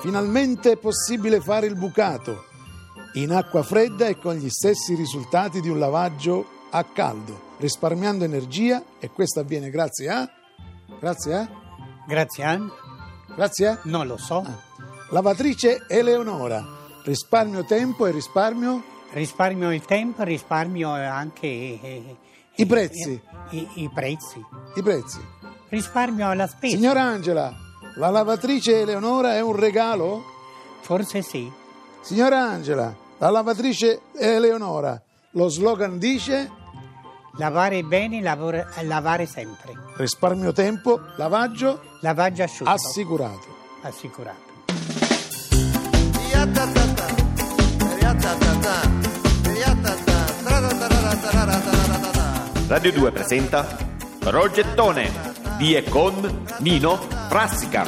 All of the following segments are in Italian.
Finalmente è possibile fare il bucato in acqua fredda e con gli stessi risultati di un lavaggio a caldo, risparmiando energia e questo avviene grazie a... Grazie a... Grazie a... Grazie a... Non lo so. Ah. Lavatrice Eleonora, risparmio tempo e risparmio... Risparmio il tempo, risparmio anche... eh, I prezzi. I, i- i prezzi. I prezzi. Risparmio la spesa. Signora Angela, la lavatrice Eleonora è un regalo? Forse sì. Signora Angela, la lavatrice Eleonora, lo slogan dice Lavare bene, lavora- lavare sempre. risparmio tempo, lavaggio Lavaggio asciutto. assicurato. assicurato. Radio 2 presenta Progettone di e con Nino Frassica.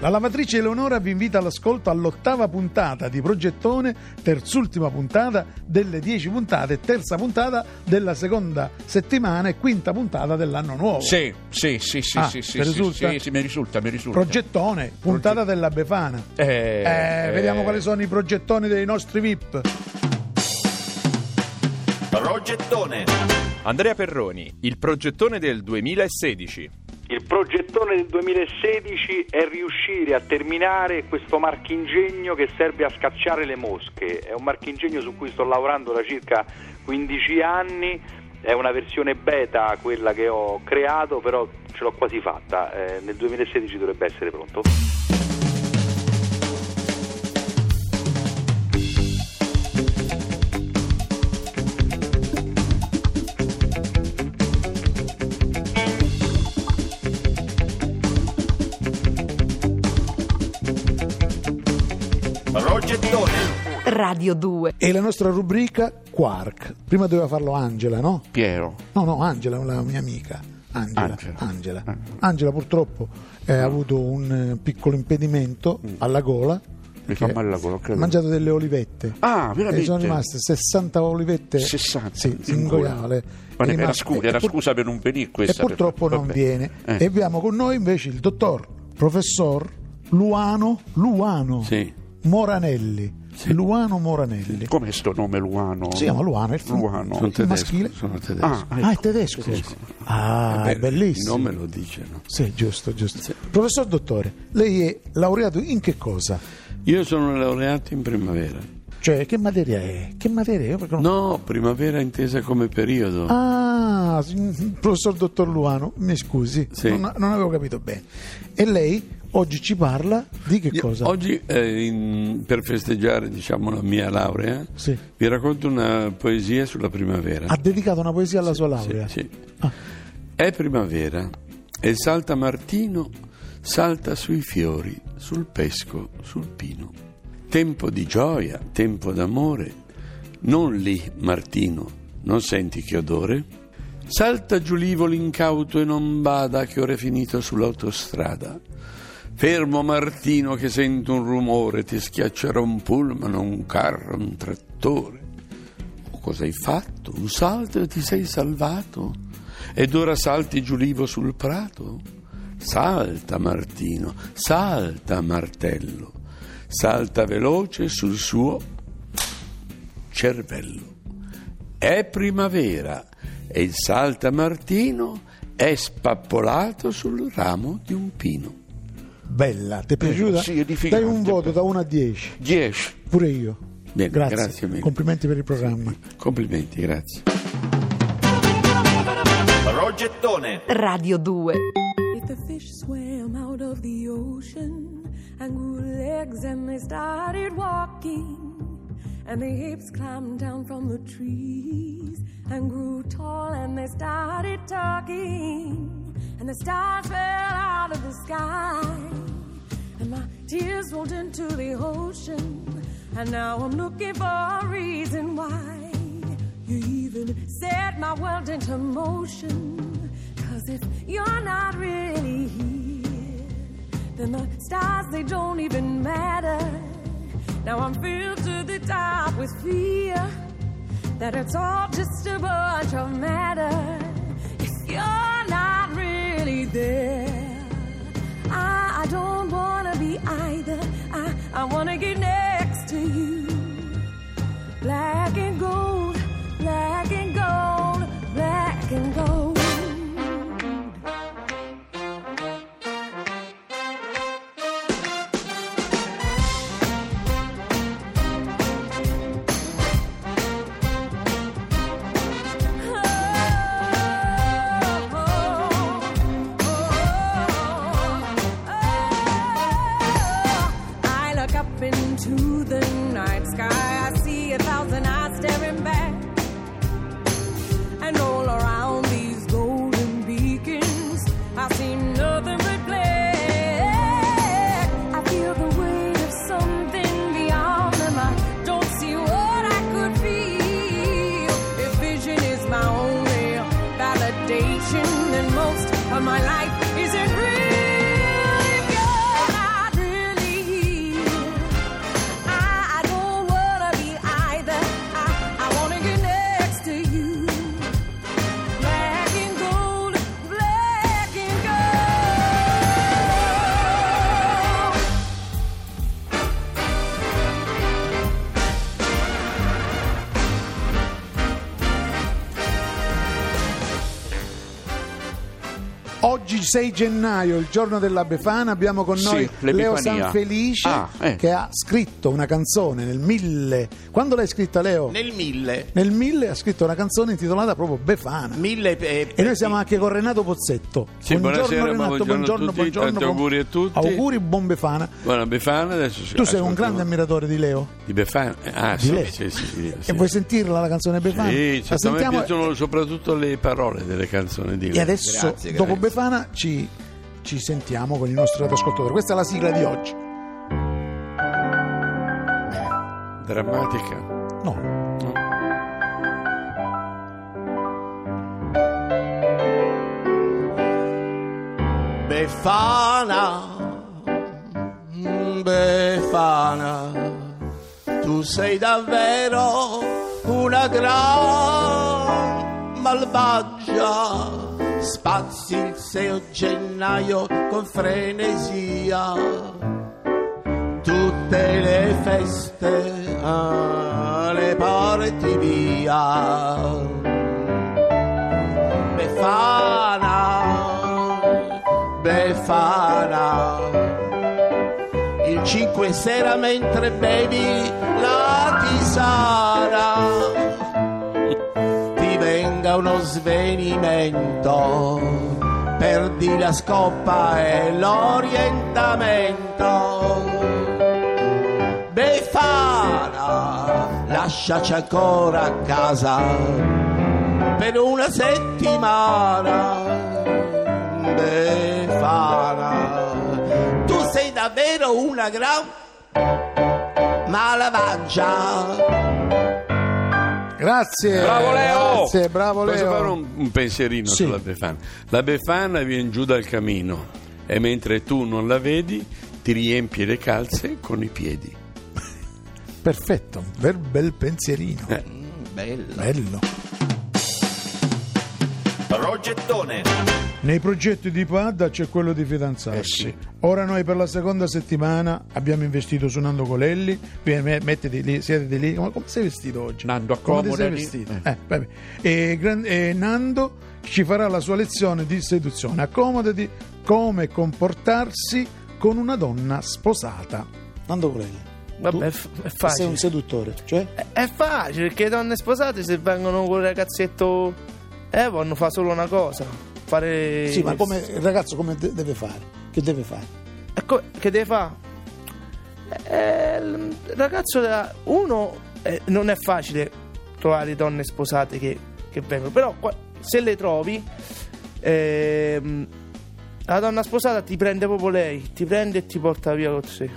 La lavatrice Eleonora vi invita all'ascolto all'ottava puntata di Progettone, terzultima puntata delle dieci puntate, terza puntata della seconda settimana e quinta puntata dell'anno nuovo. Sì, sì, sì, sì, Ah, sì, sì, risulta? sì, sì, mi risulta, mi risulta. Progettone, puntata della Befana. Eh, Eh, eh, vediamo quali sono i progettoni dei nostri VIP. Progettone. Andrea Perroni, il progettone del 2016. Il progettone del 2016 è riuscire a terminare questo marchingegno che serve a scacciare le mosche. È un marchingegno su cui sto lavorando da circa 15 anni, è una versione beta quella che ho creato, però ce l'ho quasi fatta. Eh, nel 2016 dovrebbe essere pronto. Radio 2. E la nostra rubrica Quark. Prima doveva farlo Angela, no? Piero. No, no, Angela, la mia amica. Angela. Angela. Angela. Angela purtroppo eh, ha avuto un eh, piccolo impedimento alla gola. Mi fa male la gola, Ha credo. mangiato delle olivette. Ah, veramente? E sono rimaste 60 olivette. 60? Sì, In ingoiale. Ma era, rimasto- scusa, e era pur- scusa per non venire E questa. purtroppo non Vabbè. viene. Eh. E abbiamo con noi invece il dottor, professor Luano, Luano Sì. Moranelli. Luano Moranelli. Com'è sto nome Luano? Si chiama Luano, è il, Luano. il Sono maschile. tedesco, sono tedesco. Ah, Ah, è tedesco. Ah, Eh beh, è bellissimo. Il nome lo dice, no? Sì, giusto, giusto. Professor Dottore, lei è laureato in che cosa? Io sono laureato in primavera. Cioè, che materia è? Che materia è? Non- No, primavera intesa come periodo. Ah, professor Dottor Luano, mi scusi, Sì. non, non avevo capito bene. E lei oggi ci parla di che cosa? Oggi, eh, in- per festeggiare diciamo, la mia laurea, Sì. vi racconto una poesia sulla primavera. Ha dedicato una poesia alla sua laurea? Sì, sì. Ah. È primavera e il saltamartino salta sui fiori, sul pesco, sul pino. Tempo di gioia, tempo d'amore. Non lì, Martino, non senti che odore? Salta giù l'ivolo incauto e non bada che ora è finito sull'autostrada. Fermo Martino che sento un rumore, ti schiaccerà un pullman, un carro, un trattore. O cosa hai fatto? Un salto e ti sei salvato? Ed ora salti giù l'Ivo sul prato? Salta Martino, salta martello, salta veloce sul suo cervello. È primavera e il saltamartino è spappolato sul ramo di un pino. Bella, ti è piaciuta? sì, edificante. Dai un voto da 1 a 10, 10. pure io. Bene, grazie, grazie mille. complimenti per il programma. Complimenti, grazie. Progettone. Radio 2. If the fish swam out of the ocean and grew legs and they started walking, and the apes climbed down from the trees and grew tall and they started talking, and the stars fell out of the sky, and my tears rolled into the ocean, and now I'm looking for a reason why. You even set my world into motion. Cause if you're not really here, then the stars, they don't even matter. Now I'm filled to the top with fear that it's all just a bunch of matter. If you're there. I, I don't wanna be either. I, I wanna get next to you. Black and gold, black and gold, black and gold. to the night sky. I see a thousand eyes staring back, and all around these golden beacons, I see nothing but black. I feel the weight of something beyond them. I don't see what I could feel. If vision is my only validation, then most of my life. Oggi 6 gennaio, il giorno della Befana, abbiamo con Sì, noi Leo l'Epifania. Sanfelice Ah, eh. che ha scritto una canzone nel 1000. Quando l'hai scritta Leo? Nel mille. Nel 1000 ha scritto una canzone intitolata proprio Befana. Mille eh, E noi siamo anche con Renato Pozzetto. Sì, buonasera, Renato, buongiorno a buongiorno, tutti, buongiorno, tanti buon- auguri a tutti. Auguri, buon Befana. Buona Befana, adesso Tu sei un grande ammiratore di Leo. di Befana. Ah, Di sì, sì, sì, sì, E sì. vuoi sentirla la canzone Befana? Sì, La certo, sentiamo piacciono soprattutto le parole delle canzoni di e lei. adesso, Grazie, dopo grazie. Befana, ci, ci sentiamo con il nostro ascoltatore. Questa è la sigla di oggi. Drammatica. No, Befana, Befana, tu sei davvero una gran malvagia. Spazi il 6 gennaio con frenesia. Tutte le feste ah, le porti via. Befana, Befana. Il 5 sera mentre bevi la tisana ti uno svenimento, perdi la scoppa e l'orientamento. Befana, lasciaci ancora a casa per una settimana. Befana, tu sei davvero una gran malavaggia. Grazie. Bravo Leo! Grazie, bravo Posso fare Leo. un, un pensierino Sì. sulla Befana? La Befana viene giù dal camino e mentre tu non la vedi ti riempi le calze con i piedi. Perfetto, bel, bel pensierino. Eh. Bella. Bello. Progettone. Nei progetti di Padda c'è quello di fidanzarsi. Eh sì. Ora noi per la seconda settimana abbiamo investito su Nando Colelli. Vieni, me- Mettiti lì, siediti lì. Come, come sei vestito oggi? Nando, come ti sei accomodati. vestito? Eh. Eh. E, gran- e Nando ci farà la sua lezione di seduzione. Accomodati come comportarsi con una donna sposata. Nando Colelli. Vabbè, tu è, f- è sei facile. un seduttore, cioè? È, è facile perché le donne sposate se vengono con il ragazzetto eh, vanno fare solo una cosa. Fare. Sì, ma come, il ragazzo come de- deve fare? Che deve fare? Ecco, che deve fare? Eh, il ragazzo, da- uno, eh, non è facile trovare donne sposate che, che vengono, però se le trovi, ehm, la donna sposata ti prende proprio lei, ti prende e ti porta via con sé.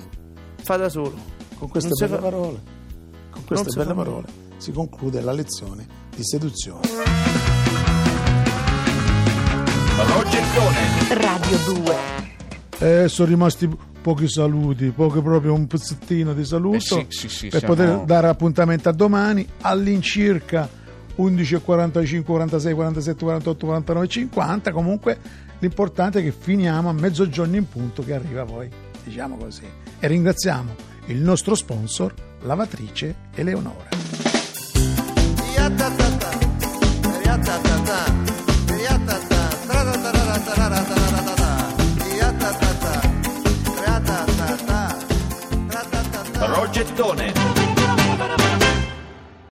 Fa da solo. Con queste Non belle fa- parole, con queste belle fa parole si conclude la lezione di seduzione. Progettone. Radio 2. Eh, sono rimasti pochi saluti, pochi proprio un pezzettino di saluto Eh sì, sì, sì, per siamo- poter dare appuntamento a domani all'incirca 11 45 46 47 48 49 50 comunque l'importante è che finiamo a mezzogiorno in punto che arriva poi diciamo così e ringraziamo il nostro sponsor lavatrice Eleonora Progettone.